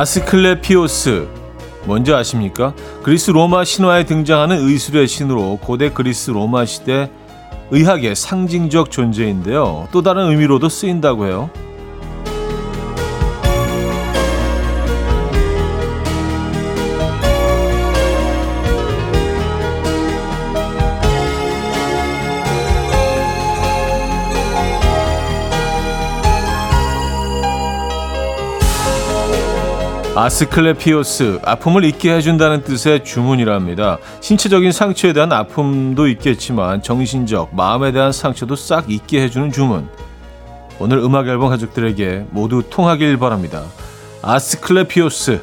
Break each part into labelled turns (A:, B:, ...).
A: 아스클레피오스 뭔지 아십니까? 그리스 로마 신화에 등장하는 의술의 신으로 고대 그리스 로마 시대 의학의 상징적 존재인데요. 또 다른 의미로도 쓰인다고 해요. 아스클레피오스, 아픔을 잊게 해준다는 뜻의 주문이랍니다. 신체적인 상처에 대한 아픔도 있겠지만 정신적, 마음에 대한 상처도 싹 잊게 해주는 주문. 오늘 음악 앨범 가족들에게 모두 통하길 바랍니다. 아스클레피오스.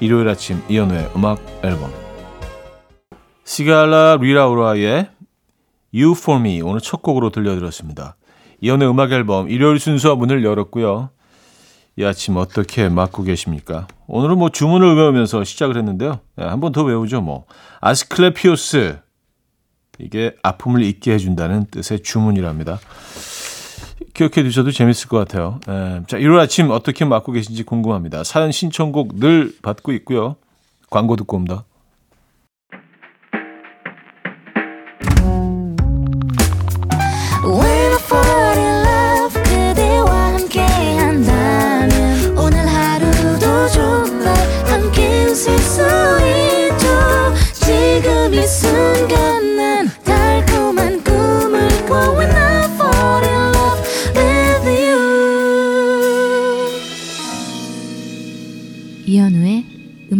A: 일요일 아침 이연우의 음악 앨범. 시갈라 리라우라의 You For Me 오늘 첫 곡으로 들려드렸습니다. 이연우의 음악 앨범 일요일 순서 문을 열었고요. 이 아침 어떻게 맞고 계십니까? 오늘은 뭐 주문을 외우면서 시작을 했는데요. 네, 한번 더 외우죠, 뭐. 아스클레피오스. 이게 아픔을 잊게 해준다는 뜻의 주문이랍니다. 기억해 두셔도 재밌을 것 같아요. 네, 자, 일요일 아침 어떻게 맞고 계신지 궁금합니다. 사연 신청곡 늘 받고 있고요. 광고 듣고 옵니다.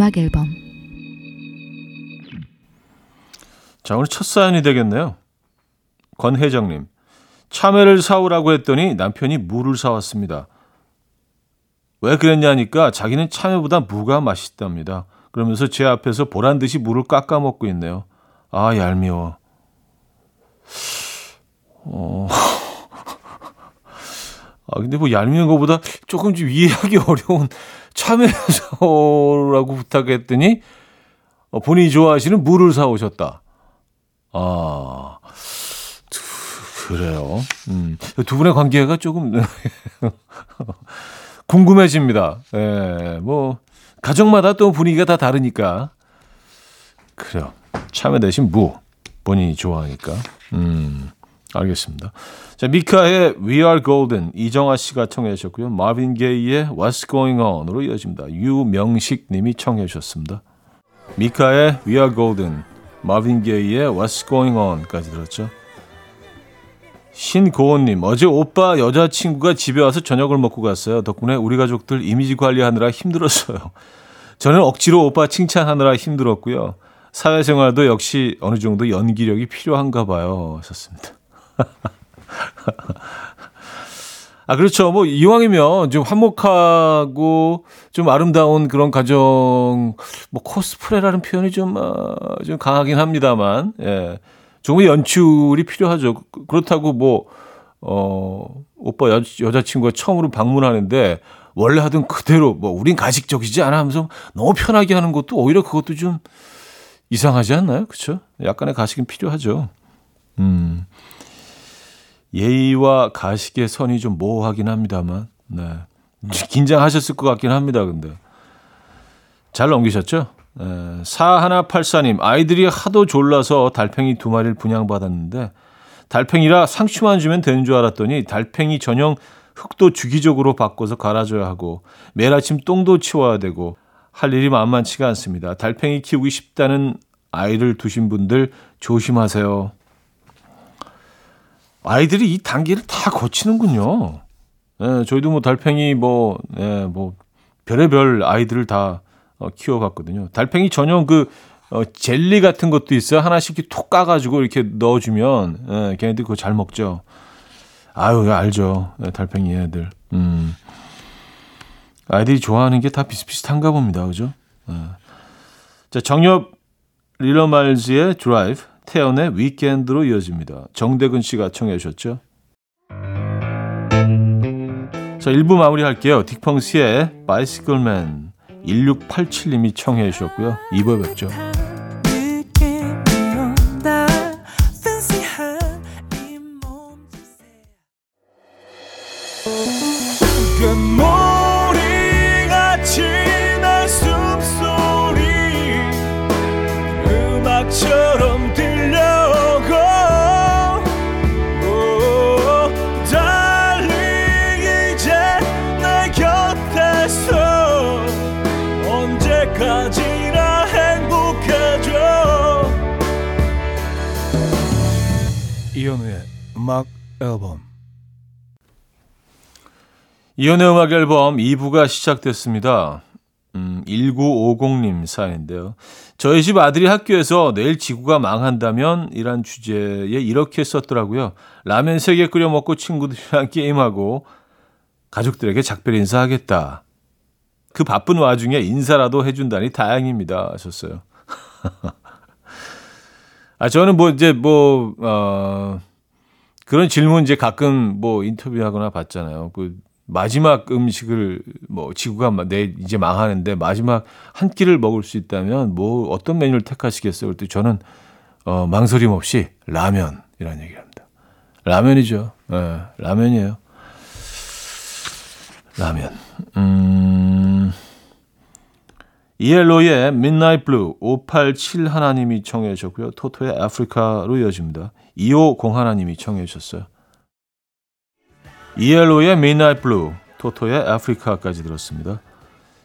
B: 음악 앨범
A: 자, 오늘 첫 사연이 되겠네요. 권혜정님. 참외를 사오라고 했더니 남편이 무를 사왔습니다. 왜 그랬냐니까 자기는 참외보다 무가 맛있답니다. 그러면서 제 앞에서 보란 듯이 무를 깎아 먹고 있네요. 아, 얄미워. 어. 아, 근데 뭐 얄미운 것보다 조금 좀 이해하기 어려운 참외사오라고 부탁했더니 어, 본인이 좋아하시는 물을 사오셨다. 아, 그래요. 음, 두 분의 관계가 조금 궁금해집니다. 예, 뭐 가정마다 또 분위기가 다 다르니까 그래요. 참외 대신 무 본인이 좋아하니까. 음. 알겠습니다. 자, 미카의 We Are Golden 이정아 씨가 청해 주셨고요. 마빈 게이의 What's Going On으로 이어집니다. 유명식 님이 청해 주셨습니다. 미카의 We Are Golden, 마빈 게이의 What's Going On까지 들었죠. 신고은님, 어제 오빠 여자친구가 집에 와서 저녁을 먹고 갔어요. 덕분에 우리 가족들 이미지 관리하느라 힘들었어요. 저는 억지로 오빠 칭찬하느라 힘들었고요. 사회생활도 역시 어느 정도 연기력이 필요한가 봐요. 하셨습니다. 아, 그렇죠. 뭐, 이왕이면 좀 화목하고 좀 아름다운 그런 가정, 뭐, 코스프레라는 표현이 좀, 어, 좀 강하긴 합니다만, 예. 조금 연출이 필요하죠. 그렇다고 뭐, 어, 오빠 여, 여자친구가 처음으로 방문하는데, 원래 하던 그대로, 뭐, 우린 가식적이지 않아 하면서 너무 편하게 하는 것도 오히려 그것도 좀 이상하지 않나요? 그쵸? 약간의 가식은 필요하죠. 음. 예의와 가식의 선이 좀 모호하긴 합니다만, 네. 긴장하셨을 것 같긴 합니다, 근데. 잘 넘기셨죠? 네. 4184님, 아이들이 하도 졸라서 달팽이 두 마리를 분양받았는데, 달팽이라 상추만 주면 되는 줄 알았더니, 달팽이 전용 흙도 주기적으로 바꿔서 갈아줘야 하고, 매일 아침 똥도 치워야 되고, 할 일이 만만치가 않습니다. 달팽이 키우기 쉽다는 아이를 두신 분들 조심하세요. 아이들이 이 단계를 다 거치는군요. 예, 저희도 뭐 달팽이 뭐, 예, 뭐, 별의별 아이들을 다 어, 키워봤거든요. 달팽이 전용 그, 어, 젤리 같은 것도 있어요. 하나씩 톡 까가지고 이렇게 넣어주면, 예, 걔네들 그거 잘 먹죠. 아유, 알죠. 예, 달팽이 애들. 음. 아이들이 좋아하는 게 다 비슷비슷한가 봅니다. 그죠? 예. 자, 정엽 릴러말즈의 드라이브. 태연의 Weekend로 이어집니다. 정대근 씨가 청해 주셨죠. 자, 1부 마무리할게요. 딕펑스의 Bicycle Man 1687님이 청해 주셨고요. 2부에 뵙죠.
B: 나이라 행복해져 이현우의 음악 앨범
A: 이연의 음악 앨범 2부가 시작됐습니다. 음, 1950님 사연인데요. 저희 집 아들이 학교에서 내일 지구가 망한다면 이란 주제에 이렇게 썼더라고요. 라면 3개 끓여 먹고 친구들이랑 게임하고 가족들에게 작별 인사하겠다. 그 바쁜 와중에 인사라도 해준다니 다행입니다. 하셨어요. 아, 저는 뭐 이제 뭐, 어, 그런 질문 이제 가끔 뭐 인터뷰하거나 받잖아요. 그 마지막 음식을 뭐 지구가 내 이제 망하는데 마지막 한 끼를 먹을 수 있다면 뭐 어떤 메뉴를 택하시겠어요? 그때 저는 어, 망설임 없이 라면이라는 얘기를 합니다. 라면이죠. 예, 네, 라면이에요. 라면. 음. 이엘로의 Midnight Blue 587 하나님이 청해 주셨고요. 토토의 아프리카로 이어집니다. 250 하나님이 청해 주셨어요. 이엘로의 Midnight Blue, 토토의 아프리카까지 들었습니다.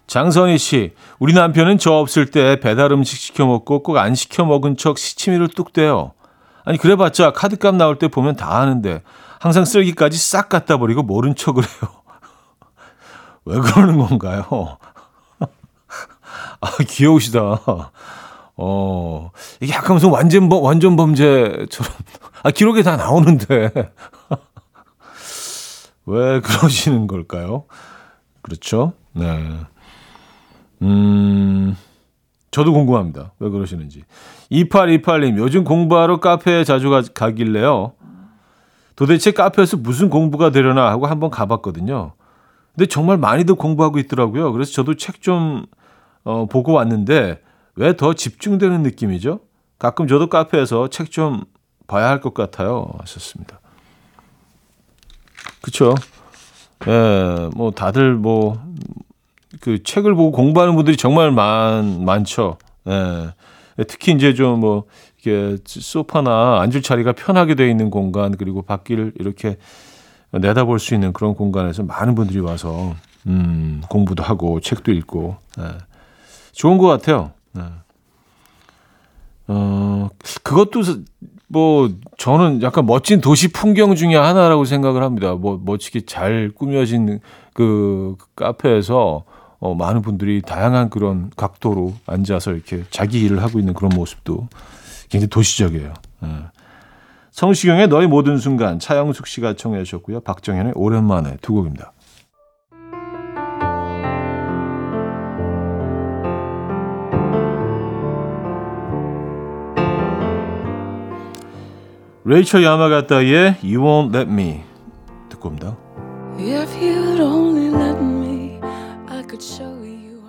A: 장선희 씨, 우리 남편은 저 없을 때 배달 음식 시켜 먹고 꼭 안 시켜 먹은 척 시치미를 뚝 떼요. 아니 그래봤자 카드값 나올 때 보면 다 아는데 항상 쓰레기까지 싹 갖다 버리고 모른 척을 해요. 왜 그러는 건가요? 아, 귀여우시다. 어, 이게 약간 무슨 완전, 범, 완전 범죄처럼. 아, 기록에 다 나오는데. 왜 그러시는 걸까요? 그렇죠? 네. 음, 저도 궁금합니다. 왜 그러시는지. 2828님, 요즘 공부하러 카페에 자주 가, 가길래요. 도대체 카페에서 무슨 공부가 되려나 하고 한번 가봤거든요. 근데 정말 많이들 공부하고 있더라고요. 그래서 저도 책 좀 어, 보고 왔는데 왜 더 집중되는 느낌이죠? 가끔 저도 카페에서 책 좀 봐야 할 것 같아요. 하셨습니다. 그쵸? 예, 뭐 다들 뭐 그 책을 보고 공부하는 분들이 정말 많 많죠. 예. 특히 이제 좀 뭐 이렇게 소파나 앉을 자리가 편하게 되어 있는 공간 그리고 밖을 이렇게 내다볼 수 있는 그런 공간에서 많은 분들이 와서 음, 공부도 하고 책도 읽고 예. 좋은 것 같아요. 네. 어, 그것도 뭐 저는 약간 멋진 도시 풍경 중에 하나라고 생각을 합니다. 뭐 멋지게 잘 꾸며진 그 카페에서 어, 많은 분들이 다양한 그런 각도로 앉아서 이렇게 자기 일을 하고 있는 그런 모습도 굉장히 도시적이에요. 네. 성시경의 너의 모든 순간 차영숙 씨가 청해 주셨고요. 박정현의 오랜만에 두 곡입니다. 레이처 야마가타의 You Won't Let Me 듣고 옵니다. If you'd only let me, I could show you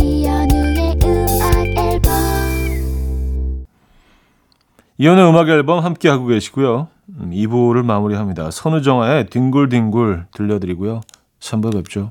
A: how. 이현우의 음악 앨범. 이현우의 음악 앨범 함께 하고 계시고요. 2부를 마무리합니다. 선우정아의 뒹굴뒹굴 들려드리고요. 3부 뵙죠.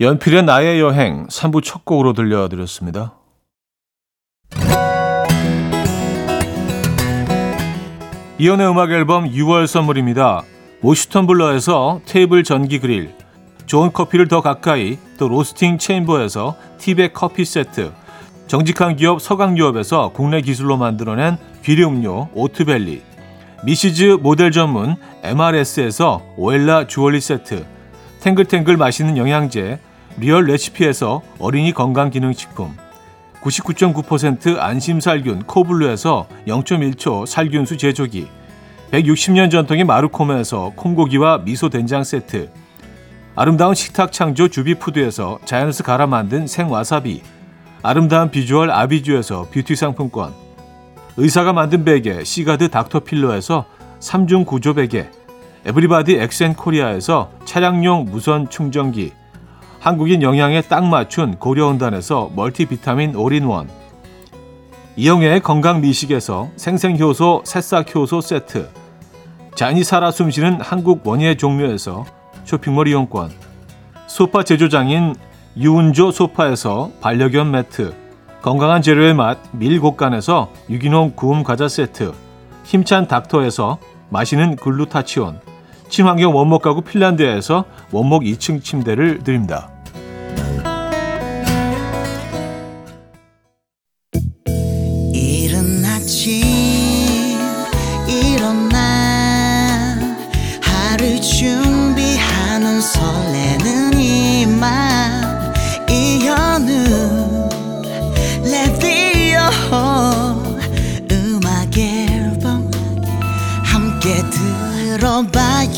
A: 연필의 나의 여행 3부 첫 곡으로 들려드렸습니다. 이연의 음악 앨범 6월 선물입니다. 모슈턴 블러에서 테이블 전기 그릴, 좋은 커피를 더 가까이, 또 로스팅 체인버에서 티백 커피 세트, 정직한 기업 서강유업에서 국내 기술로 만들어낸 귀리 음료 오트벨리, 미시즈 모델 전문 MRS에서 오엘라 주얼리 세트, 탱글탱글 맛있는 영양제, 리얼 레시피에서 어린이 건강기능식품, 99.9% 안심살균 코블루에서 0.1초 살균수 제조기 160년 전통의 마루코메에서 콩고기와 미소 된장 세트 아름다운 식탁 창조 주비푸드에서 자연스 갈아 만든 생와사비 아름다운 비주얼 아비주에서 뷰티 상품권 의사가 만든 베개 시가드 닥터필러에서 3중 구조 베개 에브리바디 엑센코리아에서 차량용 무선 충전기 한국인 영양에 딱 맞춘 고려은단에서 멀티비타민 올인원 이영애의 건강 미식에서 생생효소 새싹효소 세트 자연이 살아 숨쉬는 한국 원예 종묘에서 쇼핑몰 이용권 소파 제조장인 유운조 소파에서 반려견 매트 건강한 재료의 맛 밀곡간에서 유기농 구움 과자 세트 힘찬 닥터에서 마시는 글루타치온 친환경 원목 가구 핀란드에서 원목 2층 침대를 드립니다.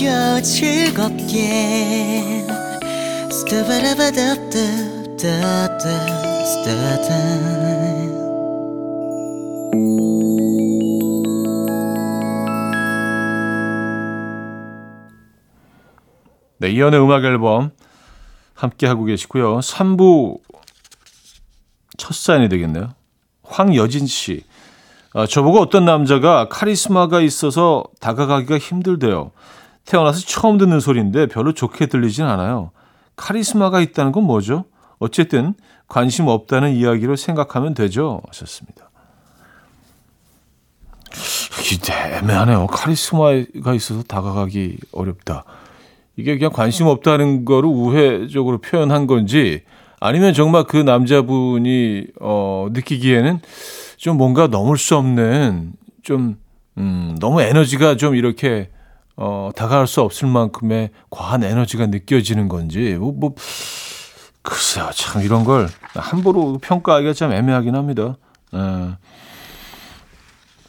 C: 들어봐요 즐겁게 스타바라바답답답답
A: 네, 이연의 음악 앨범 함께 하고 계시고요. 3부 첫 사연이 되겠네요. 황여진 씨. 아, 저보고 어떤 남자가 카리스마가 있어서 다가가기가 힘들대요. 태어나서 처음 듣는 소리인데 별로 좋게 들리진 않아요. 카리스마가 있다는 건 뭐죠? 어쨌든 관심 없다는 이야기로 생각하면 되죠. 하셨습니다. 이게 애매하네요. 카리스마가 있어서 다가가기 어렵다. 이게 그냥 관심 없다는 거를 우회적으로 표현한 건지 아니면 정말 그 남자분이 어 느끼기에는 좀 뭔가 넘을 수 없는 좀 음, 너무 에너지가 좀 이렇게 어 다가갈 수 없을 만큼의 과한 에너지가 느껴지는 건지 뭐, 뭐 글쎄요 참 이런 걸 함부로 평가하기가 참 애매하긴 합니다. 에.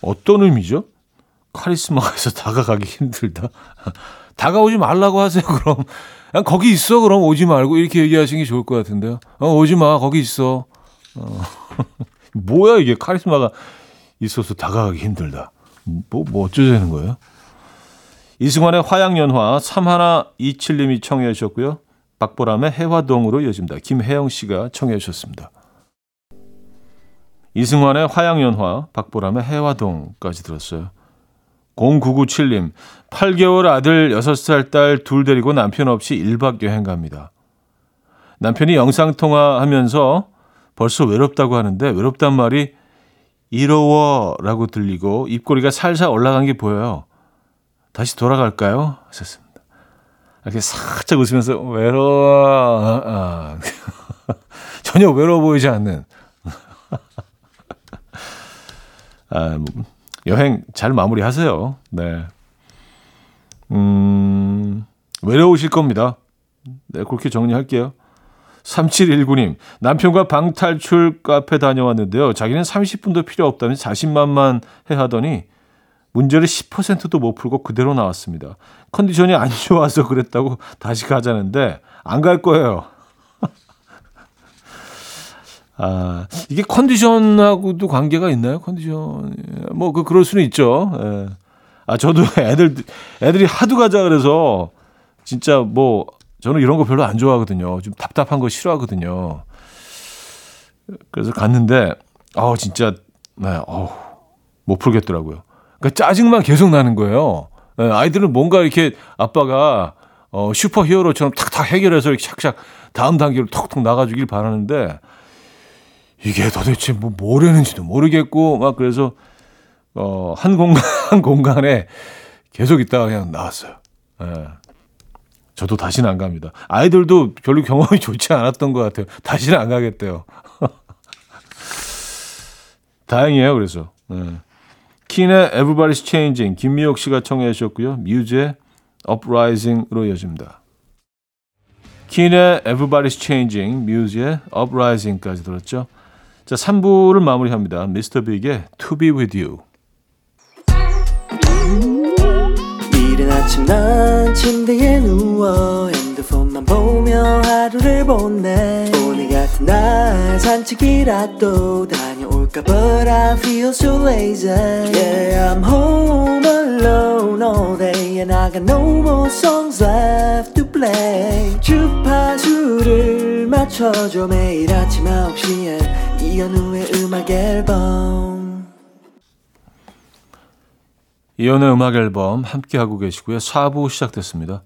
A: 어떤 의미죠? 카리스마가 있어 다가가기 힘들다. 다가오지 말라고 하세요, 그럼. 그냥 거기 있어, 그럼 오지 말고. 이렇게 얘기하시는 게 좋을 것 같은데요. 어, 오지 마, 거기 있어. 어. 뭐야, 이게 카리스마가 있어서 다가가기 힘들다. 뭐, 뭐 어쩌자는 거예요? 이승환의 화양연화 3127님이 청해 주셨고요. 박보람의 해화동으로 이어집니다. 김혜영 씨가 청해 주셨습니다. 이승환의 화양연화, 박보람의 해화동까지 들었어요. 0997님, 8개월 아들, 6살 딸 둘 데리고 남편 없이 1박 여행 갑니다. 남편이 영상통화 하면서 벌써 외롭다고 하는데 외롭단 말이 이로워 라고 들리고 입꼬리가 살살 올라간 게 보여요. 다시 돌아갈까요? 하셨습니다. 이렇게 살짝 웃으면서 외로워. 아, 전혀 외로워 보이지 않는. 아, 뭐, 여행 잘 마무리하세요. 네. 음, 외로우실 겁니다. 네, 그렇게 정리할게요. 3719님, 남편과 방탈출 카페 다녀왔는데요. 자기는 30분도 필요 없다면 자신만만 해 하더니 문제를 10%도 못 풀고 그대로 나왔습니다. 컨디션이 안 좋아서 그랬다고 다시 가자는데 안 갈 거예요. 아, 이게 컨디션하고도 관계가 있나요? 컨디션. 뭐, 그, 그럴 수는 있죠. 예. 아, 저도 애들, 애들이 하도 가자 그래서 진짜 뭐, 저는 이런 거 별로 안 좋아하거든요. 좀 답답한 거 싫어하거든요. 그래서 갔는데, 어 진짜, 네, 어우, 못 풀겠더라고요. 그러니까 짜증만 계속 나는 거예요. 네, 아이들은 뭔가 이렇게 아빠가 어, 슈퍼 히어로처럼 탁탁 해결해서 이렇게 샥샥 다음 단계로 톡톡 나가주길 바라는데, 이게 도대체 뭐 뭐라는지도 모르겠고 막 그래서 어, 한 공간 한 공간에 계속 있다가 그냥 나왔어요. 예. 저도 다시는 안 갑니다. 아이들도 별로 경험이 좋지 않았던 것 같아요. 다시는 안 가겠대요. 다행이에요. 그래서 예. 킨의 Everybody's Changing 김미옥 씨가 청해 주셨고요. 뮤즈의 Uprising으로 이어집니다. 킨의 Everybody's Changing, 뮤즈의 Uprising까지 들었죠. 자, 3부를 마무리합니다. 미스터 빅의 To Be With You.
D: 이른 아침 난 침대에 누워 핸드폰만 보며 하루를 보내 오늘 같은 날 산책이라도 다녀 올까 But I feel so lazy Yeah I'm home alone all day And I got no more songs left to play 주파수를 맞 맞춰줘 매일 아침 9시에 이현우의 음악 앨범
A: 이연의 음악 앨범 함께하고 계시고요. 4부 시작됐습니다.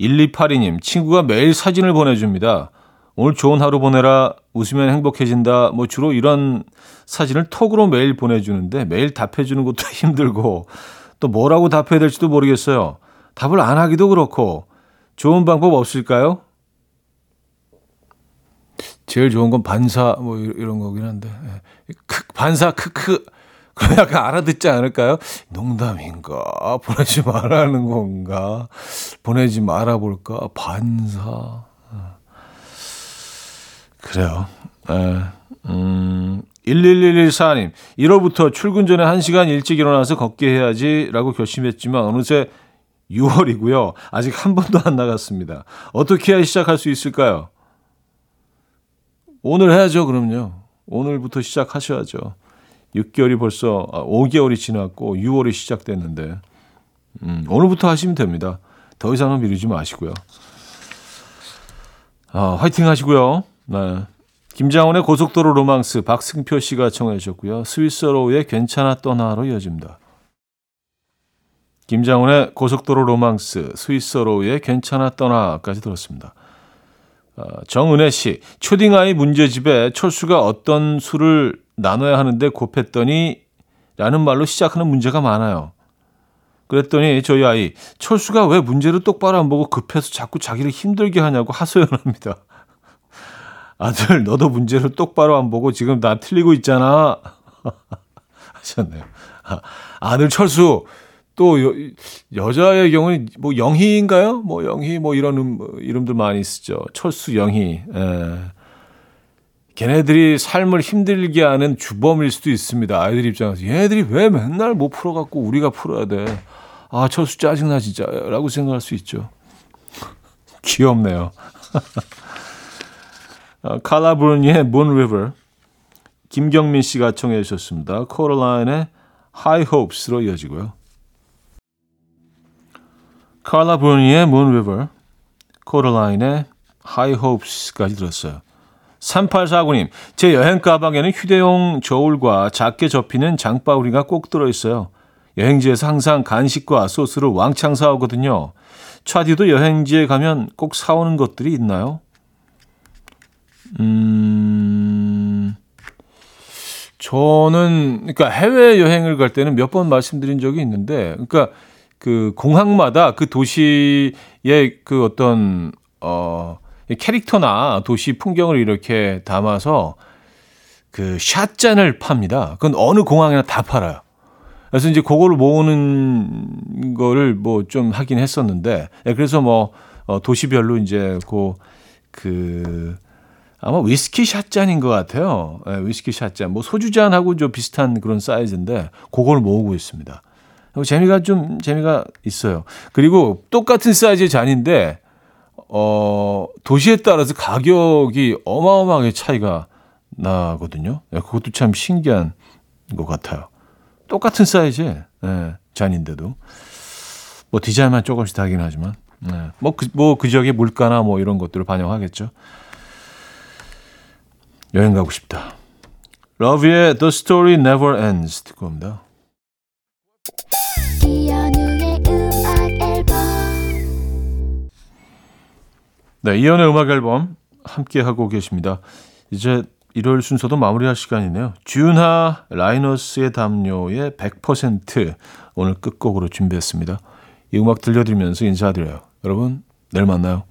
A: 1282님, 친구가 매일 사진을 보내줍니다. 오늘 좋은 하루 보내라, 웃으면 행복해진다, 뭐 주로 이런 사진을 톡으로 매일 보내주는데 매일 답해주는 것도 힘들고 또 뭐라고 답해야 될지도 모르겠어요. 답을 안 하기도 그렇고 좋은 방법 없을까요? 제일 좋은 건 반사 뭐 이- 이런 거긴 한데 예. 크, 반사 크크 그럼 약간 알아듣지 않을까요? 농담인가 보내지 말라는 건가 보내지 말아볼까 반사 어. 그래요. 에, 음, 11114님, 1월부터 출근 전에 1시간 일찍 일어나서 걷기 해야지라고 결심했지만 어느새 6월이고요. 아직 한 번도 안 나갔습니다. 어떻게 해야 시작할 수 있을까요? 오늘 해야죠, 그럼요. 오늘부터 시작하셔야죠. 6개월이 벌써, 아, 5개월이 지났고 6월이 시작됐는데, 음, 오늘부터 하시면 됩니다. 더 이상은 미루지 마시고요. 아, 화이팅 하시고요. 네. 김장훈의 고속도로 로망스 박승표 씨가 청해 주셨고요. 스위스로의 괜찮아 떠나로 이어집니다. 김장훈의 고속도로 로망스 스위스로의 괜찮아 떠나까지 들었습니다. 어, 정은혜 씨, 초딩아이 문제집에 철수가 어떤 수를 나눠야 하는데 곱했더니 라는 말로 시작하는 문제가 많아요. 그랬더니 저희 아이 철수가 왜 문제를 똑바로 안 보고 급해서 자꾸 자기를 힘들게 하냐고 하소연합니다. 아들 너도 문제를 똑바로 안 보고 지금 나 틀리고 있잖아 하셨네요. 아, 아들 철수 또 여, 여자의 경우는 뭐 영희인가요? 뭐 영희 뭐 이런 음, 뭐 이름들 많이 쓰죠. 철수 영희. 예. 걔네들이 삶을 힘들게 하는 주범일 수도 있습니다. 아이들 입장에서 얘네들이 왜 맨날 못 풀어갖고 우리가 풀어야 돼. 아 철수 짜증나 진짜라고 생각할 수 있죠. 귀엽네요. 어, 칼라 브루니의 Moon River 김경민 씨가 청해 주셨습니다. 코럴라인의 High Hopes로 이어지고요. 칼라 브루니의 Moon River, 코럴라인의 High Hopes까지 들었어요. 3849님, 제 여행 가방에는 휴대용 저울과 작게 접히는 장바구니가 꼭 들어있어요. 여행지에서 항상 간식과 소스를 왕창 사오거든요. 차디도 여행지에 가면 꼭 사오는 것들이 있나요? 음, 저는, 그러니까 해외 여행을 갈 때는 몇 번 말씀드린 적이 있는데, 그러니까 그 공항마다 그 도시의 그 어떤, 어, 캐릭터나 도시 풍경을 이렇게 담아서 그 샷잔을 팝니다. 그건 어느 공항이나 다 팔아요. 그래서 이제 그거를 모으는 거를 뭐 좀 하긴 했었는데, 예, 그래서 뭐, 어, 도시별로 이제 그, 그, 아마 위스키 샷잔인 것 같아요. 예, 위스키 샷잔. 뭐 소주잔하고 좀 비슷한 그런 사이즈인데, 그걸 모으고 있습니다. 재미가 좀, 재미가 있어요. 그리고 똑같은 사이즈의 잔인데, 어, 도시에 따라서 가격이 어마어마하게 차이가 나거든요. 예, 그것도 참 신기한 것 같아요. 똑같은 사이즈의 예, 잔인데도. 뭐 디자인만 조금씩 다르긴 하지만. 예, 뭐, 그, 뭐, 그 지역의 물가나 뭐 이런 것들을 반영하겠죠. 여행 가고 싶다. 러브의 The Story Never Ends 듣고 옵니다. 네, 이연의 음악 앨범 함께 하고 계십니다. 이제 일요일 순서도 마무리할 시간이네요. 주윤하 라이너스의 담요의 100% 오늘 끝곡으로 준비했습니다. 이 음악 들려드리면서 인사드려요. 여러분, 내일 만나요.